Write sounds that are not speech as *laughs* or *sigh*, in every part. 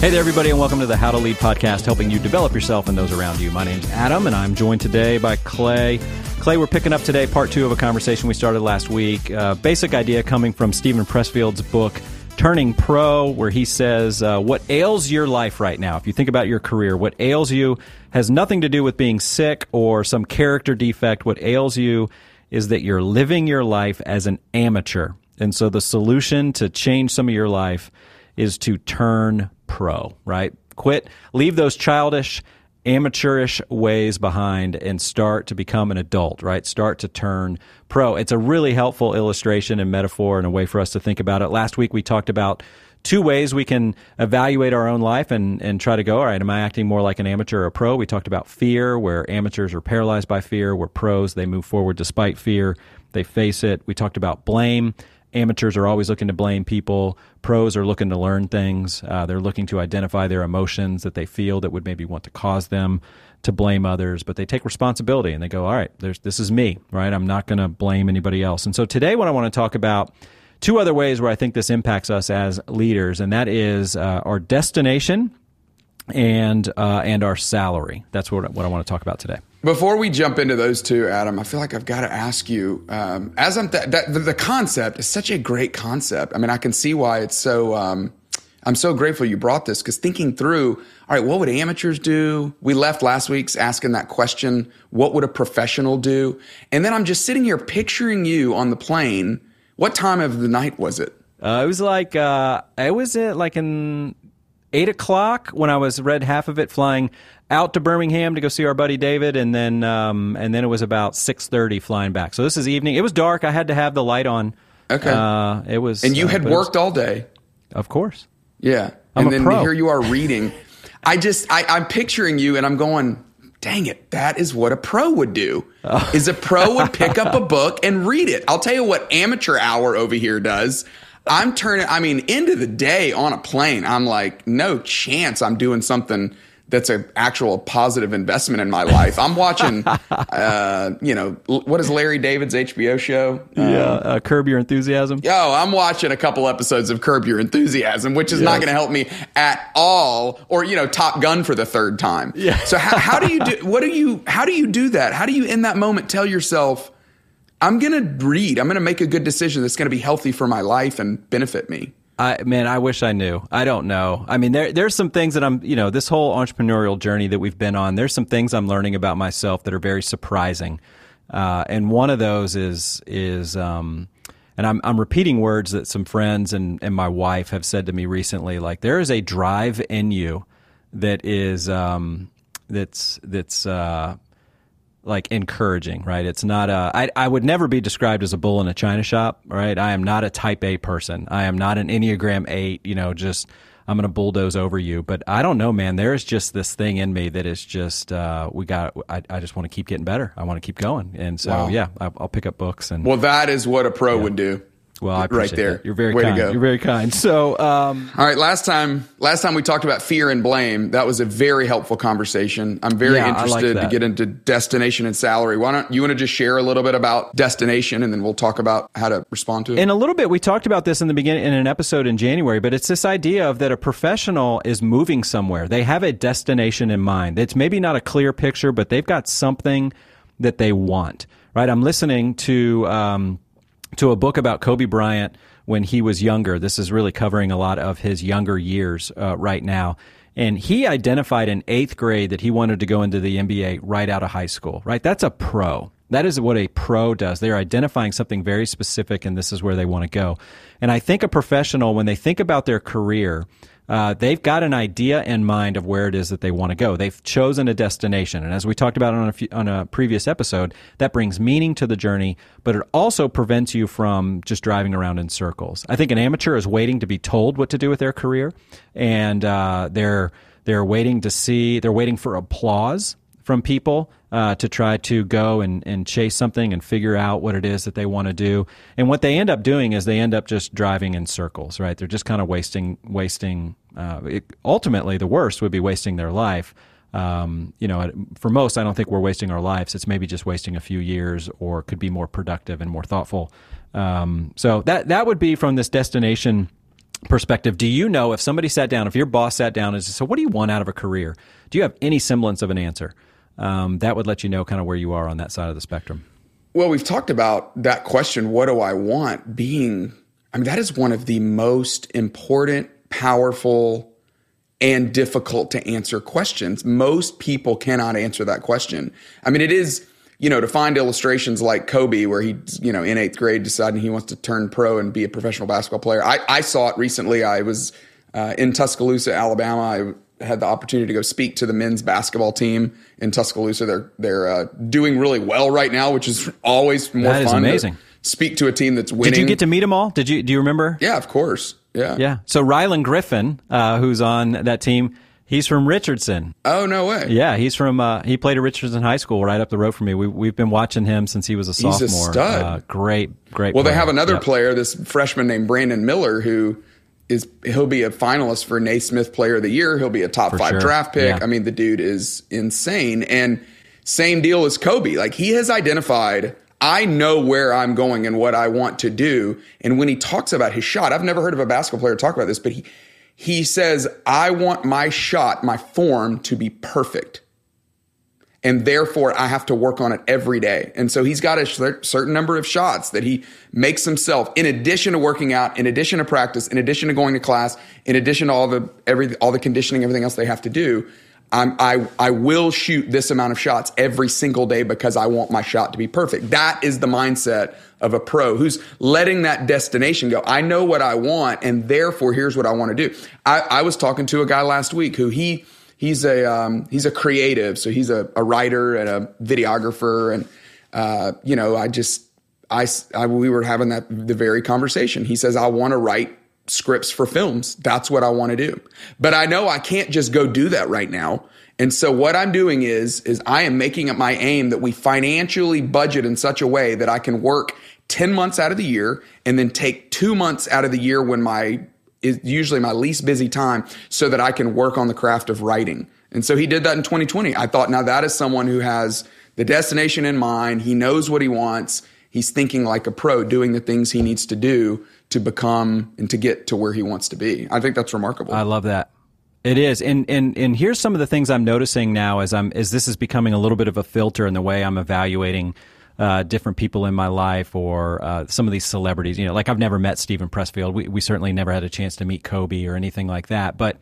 Hey there, everybody, and welcome to the How to Lead podcast, helping you develop yourself and those around you. My name's Adam, and I'm joined today by Clay. Clay, we're picking up today part two of a conversation we started last week. Uh, basic idea coming from Steven Pressfield's book, Turning Pro, where he says, uh, What ails your life right now? If you think about your career, what ails you has nothing to do with being sick or some character defect. What ails you is that you're living your life as an amateur. And so the solution to change some of your life is to turn pro, right? Quit, leave those childish, amateurish ways behind and start to become an adult, right? Start to turn pro. It's a really helpful illustration and metaphor and a way for us to think about it. Last week we talked about two ways we can evaluate our own life and, and try to go, all right, am I acting more like an amateur or a pro? We talked about fear, where amateurs are paralyzed by fear, where pros, they move forward despite fear, they face it. We talked about blame amateurs are always looking to blame people. Pros are looking to learn things. Uh, they're looking to identify their emotions that they feel that would maybe want to cause them to blame others, but they take responsibility and they go, all right, this is me, right? I'm not going to blame anybody else. And so today, what I want to talk about two other ways where I think this impacts us as leaders, and that is uh, our destination and uh, and our salary. That's what what I want to talk about today. Before we jump into those two, Adam, I feel like I've got to ask you. Um, as I'm th- that, the, the, concept is such a great concept. I mean, I can see why it's so. Um, I'm so grateful you brought this because thinking through, all right, what would amateurs do? We left last week's asking that question. What would a professional do? And then I'm just sitting here picturing you on the plane. What time of the night was it? Uh, it was like uh, it was uh, like in eight o'clock when I was read half of it flying out to Birmingham to go see our buddy David, and then um, and then it was about six thirty flying back. So this is evening. It was dark. I had to have the light on. Okay. Uh, it was. And you uh, had worked was, all day. Of course. Yeah. I'm and then pro. here you are reading. I just I, I'm picturing you, and I'm going. Dang it, that is what a pro would do. Oh. Is a pro would pick up a *laughs* book and read it. I'll tell you what amateur hour over here does. I'm turning, I mean, into the day on a plane, I'm like, no chance I'm doing something that's an actual positive investment in my life. I'm watching, *laughs* uh, you know, what is Larry David's HBO show? Yeah, um, uh, Curb Your Enthusiasm. Yo, I'm watching a couple episodes of Curb Your Enthusiasm, which is yes. not going to help me at all. Or you know, Top Gun for the third time. Yeah. So how, how do you do? *laughs* What do you? How do you do that? How do you in that moment tell yourself? I'm going to read. I'm going to make a good decision that's going to be healthy for my life and benefit me. I man, I wish I knew. I don't know. I mean, there there's some things that I'm, you know, this whole entrepreneurial journey that we've been on. There's some things I'm learning about myself that are very surprising, uh, and one of those is is, um, and I'm I'm repeating words that some friends and and my wife have said to me recently. Like there is a drive in you that is um, that's that's uh, like encouraging, right? It's not a. I, I would never be described as a bull in a china shop, right? I am not a type A person. I am not an Enneagram 8, you know, just I'm going to bulldoze over you. But I don't know, man. There's just this thing in me that is just, uh, we got, I, I just want to keep getting better. I want to keep going. And so, wow. yeah, I, will pick up books and. Well, that is what a pro yeah. would do. Well, I right there. That. You're very Way kind. To go. You're very kind. So, um, all right. Last time, last time we talked about fear and blame. That was a very helpful conversation. I'm very yeah, interested like to get into destination and salary. Why don't you want to just share a little bit about destination, and then we'll talk about how to respond to it. In a little bit, we talked about this in the beginning in an episode in January, but it's this idea of that a professional is moving somewhere. They have a destination in mind. It's maybe not a clear picture, but they've got something that they want. Right? I'm listening to. Um, to a book about Kobe Bryant when he was younger. This is really covering a lot of his younger years uh, right now. And he identified in eighth grade that he wanted to go into the NBA right out of high school, right? That's a pro. That is what a pro does. They're identifying something very specific, and this is where they want to go. And I think a professional, when they think about their career, uh, they've got an idea in mind of where it is that they want to go. They've chosen a destination, and as we talked about on a, few, on a previous episode, that brings meaning to the journey, but it also prevents you from just driving around in circles. I think an amateur is waiting to be told what to do with their career, and uh, they're they're waiting to see, they're waiting for applause from people uh, to try to go and, and chase something and figure out what it is that they want to do. And what they end up doing is they end up just driving in circles, right? They're just kind of wasting wasting. Uh, it, ultimately, the worst would be wasting their life. Um, you know, for most, I don't think we're wasting our lives. It's maybe just wasting a few years, or could be more productive and more thoughtful. Um, so that that would be from this destination perspective, do you know if somebody sat down, if your boss sat down and said, "So, what do you want out of a career?" Do you have any semblance of an answer? Um, that would let you know kind of where you are on that side of the spectrum. Well, we've talked about that question, what do I want, being, I mean, that is one of the most important, powerful, and difficult to answer questions. Most people cannot answer that question. I mean, it is, you know, to find illustrations like Kobe, where he, you know, in eighth grade deciding he wants to turn pro and be a professional basketball player. I, I saw it recently. I was uh, in Tuscaloosa, Alabama. I had the opportunity to go speak to the men's basketball team in Tuscaloosa. They're they're uh, doing really well right now, which is always more that fun. amazing. speak to a team that's winning. Did you get to meet them all? Did you? Do you remember? Yeah, of course. Yeah. Yeah. So Rylan Griffin, uh, who's on that team, he's from Richardson. Oh no way. Yeah, he's from. Uh, he played at Richardson High School right up the road from me. We, we've been watching him since he was a sophomore. He's a stud. Uh, great, great. Well, player. they have another Yep. player, this freshman named Brandon Miller, who is he'll be a finalist for Naismith Player of the Year. He'll be a top five sure. draft pick. Yeah. I mean, the dude is insane. And same deal as Kobe. Like he has identified. I know where I'm going and what I want to do. And when he talks about his shot, I've never heard of a basketball player talk about this, but he he says, I want my shot, my form to be perfect and therefore I have to work on it every day. And so he's got a cer- certain number of shots that he makes himself in addition to working out, in addition to practice, in addition to going to class, in addition to all the every all the conditioning, everything else they have to do. I'm, I I will shoot this amount of shots every single day because I want my shot to be perfect. That is the mindset of a pro who's letting that destination go. I know what I want, and therefore here's what I want to do. I, I was talking to a guy last week who he he's a um, he's a creative, so he's a, a writer and a videographer, and uh, you know, I just I, I we were having that the very conversation. He says I want to write scripts for films. That's what I want to do, but I know I can't just go do that right now. And so what I'm doing is is I am making it my aim that we financially budget in such a way that I can work 10 months out of the year and then take 2 months out of the year when my is usually my least busy time so that I can work on the craft of writing. And so he did that in 2020. I thought, now that is someone who has the destination in mind. He knows what he wants. He's thinking like a pro, doing the things he needs to do to become and to get to where he wants to be. I think that's remarkable. I love that. It is, and and and here's some of the things I'm noticing now as I'm as this is becoming a little bit of a filter in the way I'm evaluating uh, different people in my life or uh, some of these celebrities. You know, like I've never met Steven Pressfield. We we certainly never had a chance to meet Kobe or anything like that. But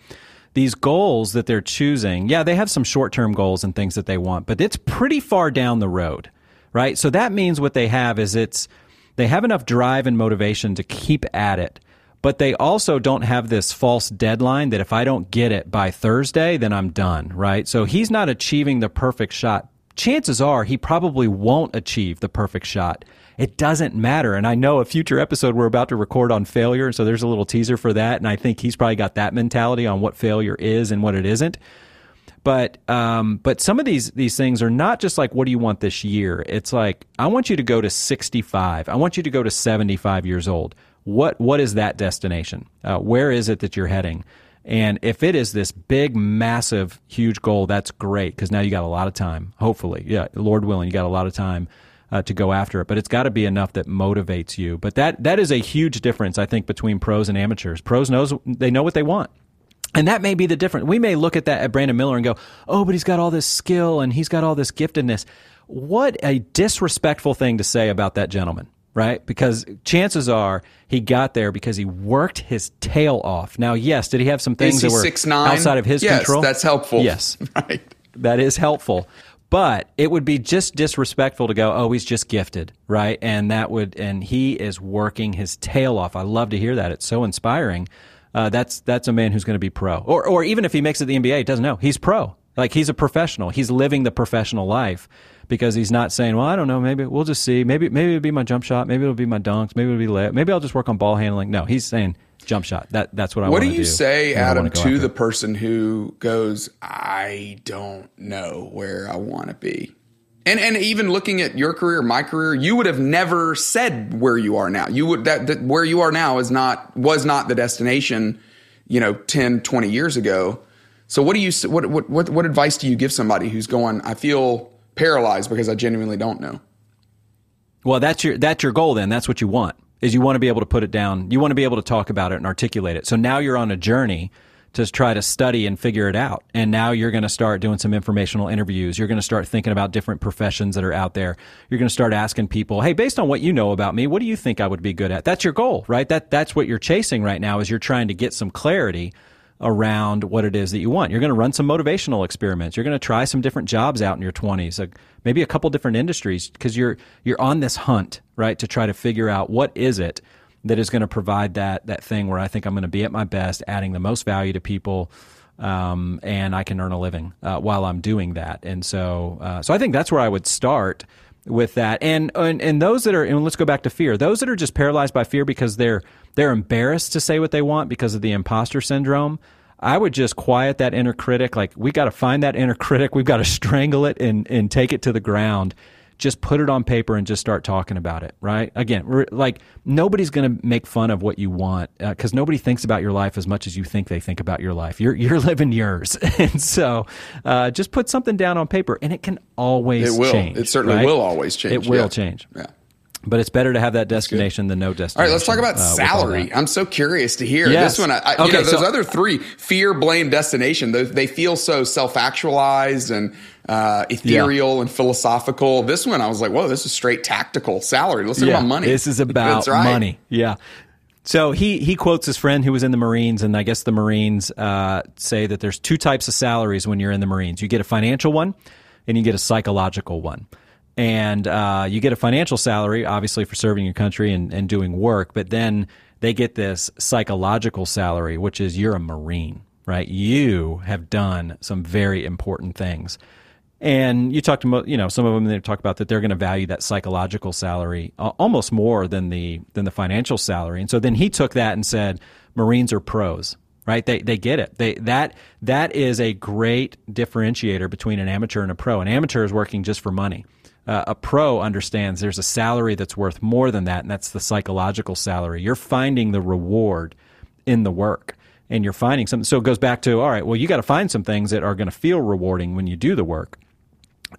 these goals that they're choosing, yeah, they have some short term goals and things that they want, but it's pretty far down the road, right? So that means what they have is it's they have enough drive and motivation to keep at it but they also don't have this false deadline that if I don't get it by Thursday, then I'm done, right? So he's not achieving the perfect shot. Chances are he probably won't achieve the perfect shot. It doesn't matter. And I know a future episode we're about to record on failure. So there's a little teaser for that. And I think he's probably got that mentality on what failure is and what it isn't. But um, but some of these these things are not just like what do you want this year? It's like I want you to go to 65. I want you to go to 75 years old. What what is that destination? Uh, where is it that you're heading? And if it is this big, massive, huge goal, that's great because now you got a lot of time. Hopefully, yeah, Lord willing, you got a lot of time uh, to go after it. But it's got to be enough that motivates you. But that that is a huge difference, I think, between pros and amateurs. Pros knows they know what they want. And that may be the difference. We may look at that at Brandon Miller and go, "Oh, but he's got all this skill and he's got all this giftedness." What a disrespectful thing to say about that gentleman, right? Because chances are he got there because he worked his tail off. Now, yes, did he have some things that were 6'9"? outside of his yes, control? That's helpful. Yes, *laughs* right. that is helpful. But it would be just disrespectful to go, oh, he's just gifted, right? And that would, and he is working his tail off. I love to hear that. It's so inspiring. Uh, that's that's a man who's going to be pro, or or even if he makes it to the NBA, doesn't know he's pro. Like he's a professional. He's living the professional life because he's not saying, well, I don't know, maybe we'll just see. Maybe maybe it'll be my jump shot. Maybe it'll be my dunks. Maybe it'll be layup. Maybe I'll just work on ball handling. No, he's saying jump shot. That that's what I What do you do. say, Adam, to the person who goes, I don't know where I want to be? And and even looking at your career, my career, you would have never said where you are now. You would that, that where you are now is not was not the destination, you know, 10, 20 years ago. So what do you what what what, what advice do you give somebody who's going, I feel paralyzed because I genuinely don't know? Well, that's your that's your goal. Then that's what you want. is you want to be able to put it down. You want to be able to talk about it and articulate it. So now you're on a journey to try to study and figure it out. And now you're going to start doing some informational interviews. You're going to start thinking about different professions that are out there. You're going to start asking people, "Hey, based on what you know about me, what do you think I would be good at?" That's your goal, right? That that's what you're chasing right now is you're trying to get some clarity around what it is that you want. You're going to run some motivational experiments. You're going to try some different jobs out in your 20s, like maybe a couple different industries because you're you're on this hunt, right, to try to figure out what is it that is going to provide that that thing where I think I'm going to be at my best, adding the most value to people, um, and I can earn a living uh, while I'm doing that. And so, uh, so I think that's where I would start with that. And, and and those that are, and let's go back to fear. Those that are just paralyzed by fear because they're they're embarrassed to say what they want because of the imposter syndrome. I would just quiet that inner critic. Like we got to find that inner critic. We've got to strangle it and and take it to the ground just put it on paper and just start talking about it, right? Again, like nobody's going to make fun of what you want because uh, nobody thinks about your life as much as you think they think about your life. You're you're *laughs* living yours, *laughs* and so uh, just put something down on paper, and it can always it will. change. It certainly right? will always change. It will yeah. change. Yeah. But it's better to have that destination than no destination. All right, let's talk about uh, salary. I'm so curious to hear yes. this one. I, okay, you know, those so, other three: fear, blame, destination. They, they feel so self-actualized and uh, ethereal yeah. and philosophical. This one, I was like, whoa, this is straight tactical salary. Let's talk yeah, about money. This is about right. money. Yeah. So he he quotes his friend who was in the Marines, and I guess the Marines uh, say that there's two types of salaries when you're in the Marines. You get a financial one, and you get a psychological one. And uh, you get a financial salary, obviously, for serving your country and, and doing work, but then they get this psychological salary, which is you're a Marine, right? You have done some very important things. And you talk to you know some of them they talk about that they're going to value that psychological salary almost more than the than the financial salary. And so then he took that and said Marines are pros, right? They they get it. They that that is a great differentiator between an amateur and a pro. An amateur is working just for money. Uh, a pro understands there's a salary that's worth more than that, and that's the psychological salary. You're finding the reward in the work and you're finding something. So it goes back to, all right, well, you got to find some things that are going to feel rewarding when you do the work.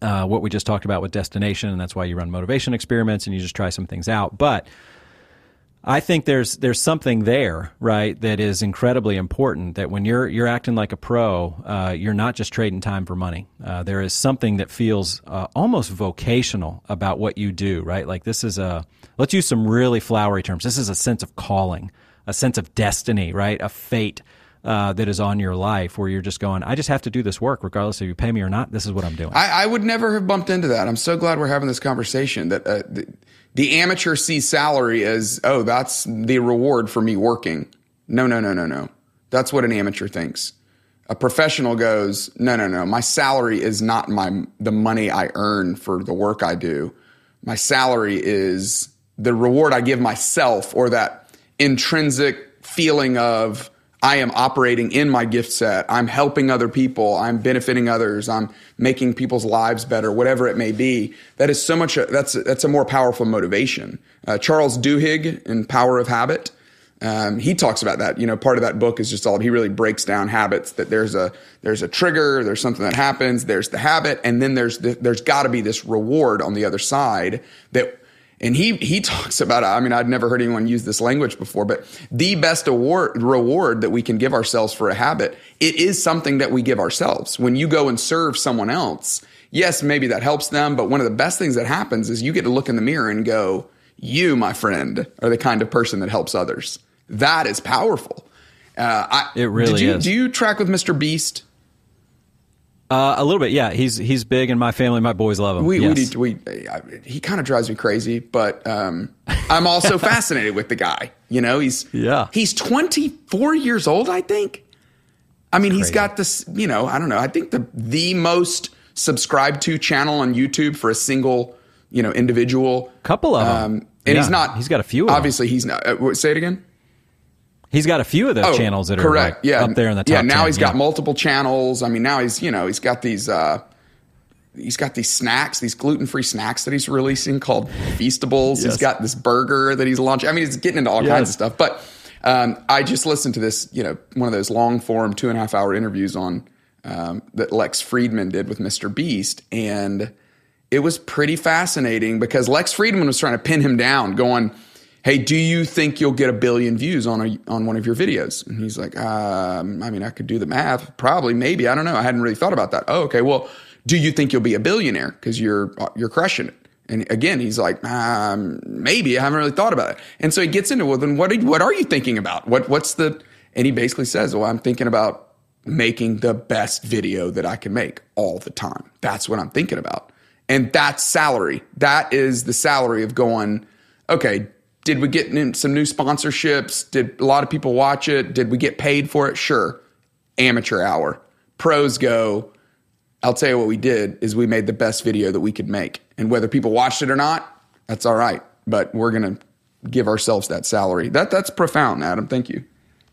Uh, what we just talked about with destination, and that's why you run motivation experiments and you just try some things out. But I think there's there's something there, right, that is incredibly important. That when you're you're acting like a pro, uh, you're not just trading time for money. Uh, there is something that feels uh, almost vocational about what you do, right? Like this is a let's use some really flowery terms. This is a sense of calling, a sense of destiny, right? A fate. Uh, that is on your life where you're just going, I just have to do this work regardless if you pay me or not. This is what I'm doing. I, I would never have bumped into that. I'm so glad we're having this conversation. That uh, the, the amateur sees salary as, oh, that's the reward for me working. No, no, no, no, no. That's what an amateur thinks. A professional goes, no, no, no. My salary is not my the money I earn for the work I do. My salary is the reward I give myself or that intrinsic feeling of I am operating in my gift set. I'm helping other people. I'm benefiting others. I'm making people's lives better, whatever it may be. That is so much, a, that's, that's a more powerful motivation. Uh, Charles Duhigg in Power of Habit, um, he talks about that. You know, part of that book is just all, he really breaks down habits that there's a, there's a trigger, there's something that happens, there's the habit, and then there's, the, there's gotta be this reward on the other side that and he he talks about I mean I'd never heard anyone use this language before, but the best award reward that we can give ourselves for a habit, it is something that we give ourselves. When you go and serve someone else, yes, maybe that helps them, but one of the best things that happens is you get to look in the mirror and go, "You, my friend, are the kind of person that helps others." That is powerful. Uh, I, it really you, is. Do you track with Mr. Beast? Uh, a little bit, yeah. He's he's big in my family. My boys love him. We yes. we, we I, he kind of drives me crazy, but um, I'm also *laughs* fascinated with the guy. You know, he's yeah he's 24 years old, I think. I mean, he's got this. You know, I don't know. I think the the most subscribed to channel on YouTube for a single you know individual. Couple of them, um, and yeah. he's not. He's got a few. obviously, he's not. Uh, say it again. He's got a few of those oh, channels that are correct. Like yeah. up there in the top. Yeah, now 10, he's yeah. got multiple channels. I mean, now he's you know he's got these uh, he's got these snacks, these gluten free snacks that he's releasing called Feastables. Yes. He's got this burger that he's launching. I mean, he's getting into all yes. kinds of stuff. But um, I just listened to this, you know, one of those long form two and a half hour interviews on um, that Lex Fridman did with Mr. Beast, and it was pretty fascinating because Lex Fridman was trying to pin him down, going hey, do you think you'll get a billion views on a, on one of your videos? And he's like, um, I mean, I could do the math, probably, maybe, I don't know. I hadn't really thought about that. Oh, okay. Well, do you think you'll be a billionaire because you're you're crushing it? And again, he's like, um, maybe I haven't really thought about it. And so he gets into, well, then what, are, what are you thinking about? What, what's the, and he basically says, well, I'm thinking about making the best video that I can make all the time. That's what I'm thinking about. And that's salary. That is the salary of going, okay, did we get some new sponsorships? Did a lot of people watch it? Did we get paid for it? Sure. Amateur hour. Pros go, I'll tell you what we did is we made the best video that we could make. And whether people watched it or not, that's all right. But we're going to give ourselves that salary. That that's profound, Adam. Thank you.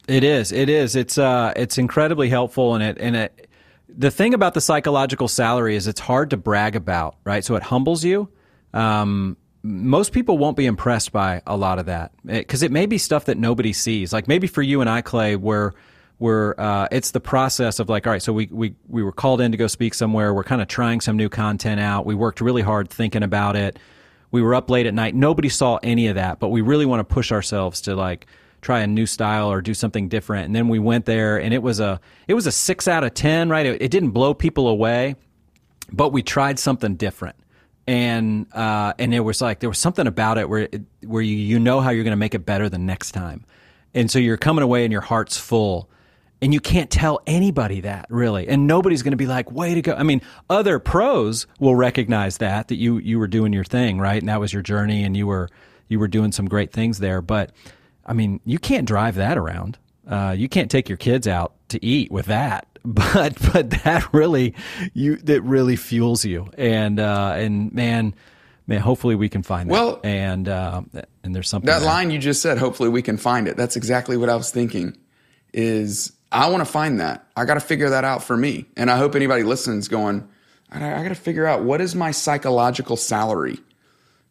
It is. It is. It's uh it's incredibly helpful and it and it the thing about the psychological salary is it's hard to brag about, right? So it humbles you. Um, most people won't be impressed by a lot of that because it, it, may be stuff that nobody sees. Like maybe for you and I, Clay, where we're uh, it's the process of like all right so we, we we were called in to go speak somewhere. We're kind of trying some new content out. We worked really hard thinking about it. We were up late at night. Nobody saw any of that but we really want to push ourselves to like try a new style or do something different. And then we went there and it was a it was a six out of ten right? It, it didn't blow people away but we tried something different and uh, and there was like there was something about it where it, where you you know how you're going to make it better the next time and so you're coming away and your heart's full and you can't tell anybody that really. And nobody's going to be like, way to go. I mean, other pros will recognize that, that you, you were doing your thing, right? And that was your journey and you were, you were doing some great things there. But I mean, you can't drive that around. Uh, you can't take your kids out to eat with that. But, *laughs* but that really, you, that really fuels you. And, uh, and man, man, hopefully we can find that. Well, and, uh, and there's something that there. line you just said, hopefully we can find it. That's exactly what I was thinking is I want to find that. I got to figure that out for me. And I hope anybody listens going, I, got to figure out what is my psychological salary.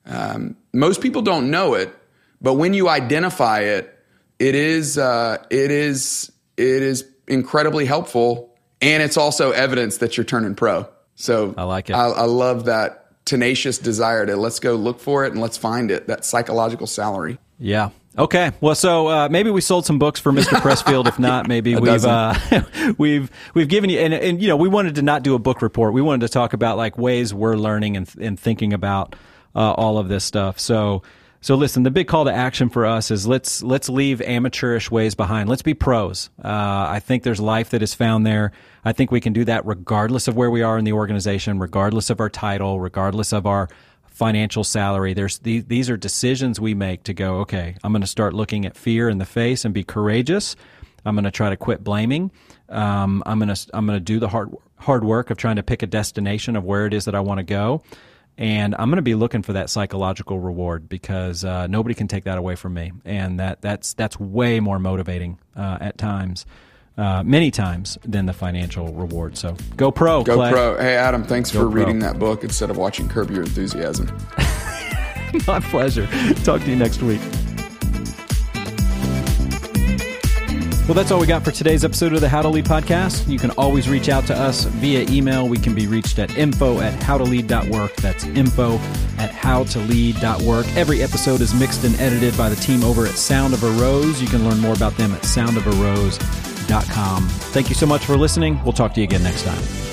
Um, most people don't know it, but when you identify it, it is uh, it is it is incredibly helpful, and it's also evidence that you're turning pro. So I like it. I, I love that tenacious desire to let's go look for it and let's find it. That psychological salary. Yeah, Okay, well, so uh, maybe we sold some books for Mr. *laughs* Pressfield. if not, maybe we've uh, *laughs* we've we've given you and, and you know we wanted to not do a book report. We wanted to talk about like ways we're learning and and thinking about uh, all of this stuff. So so listen, the big call to action for us is let's let's leave amateurish ways behind. Let's be pros. Uh, I think there's life that is found there. I think we can do that regardless of where we are in the organization, regardless of our title, regardless of our financial salary. There's these, these are decisions we make to go, okay, I'm going to start looking at fear in the face and be courageous. I'm going to try to quit blaming. Um, I'm going to I'm going to do the hard hard work of trying to pick a destination of where it is that I want to go, and I'm going to be looking for that psychological reward because uh, nobody can take that away from me, and that that's that's way more motivating uh, at times uh, many times than the financial reward. So go pro. Go Clay. pro. Hey, Adam, thanks go for pro. reading that book instead of watching Curb Your Enthusiasm. *laughs* My pleasure. Talk to you next week. Well, that's all we got for today's episode of the How to Lead podcast. You can always reach out to us via email. We can be reached at info at howtolead.work. That's info at howtolead.work. Every episode is mixed and edited by the team over at Sound of a Rose. You can learn more about them at soundofarose.com. Thank you so much for listening. We'll talk to you again next time.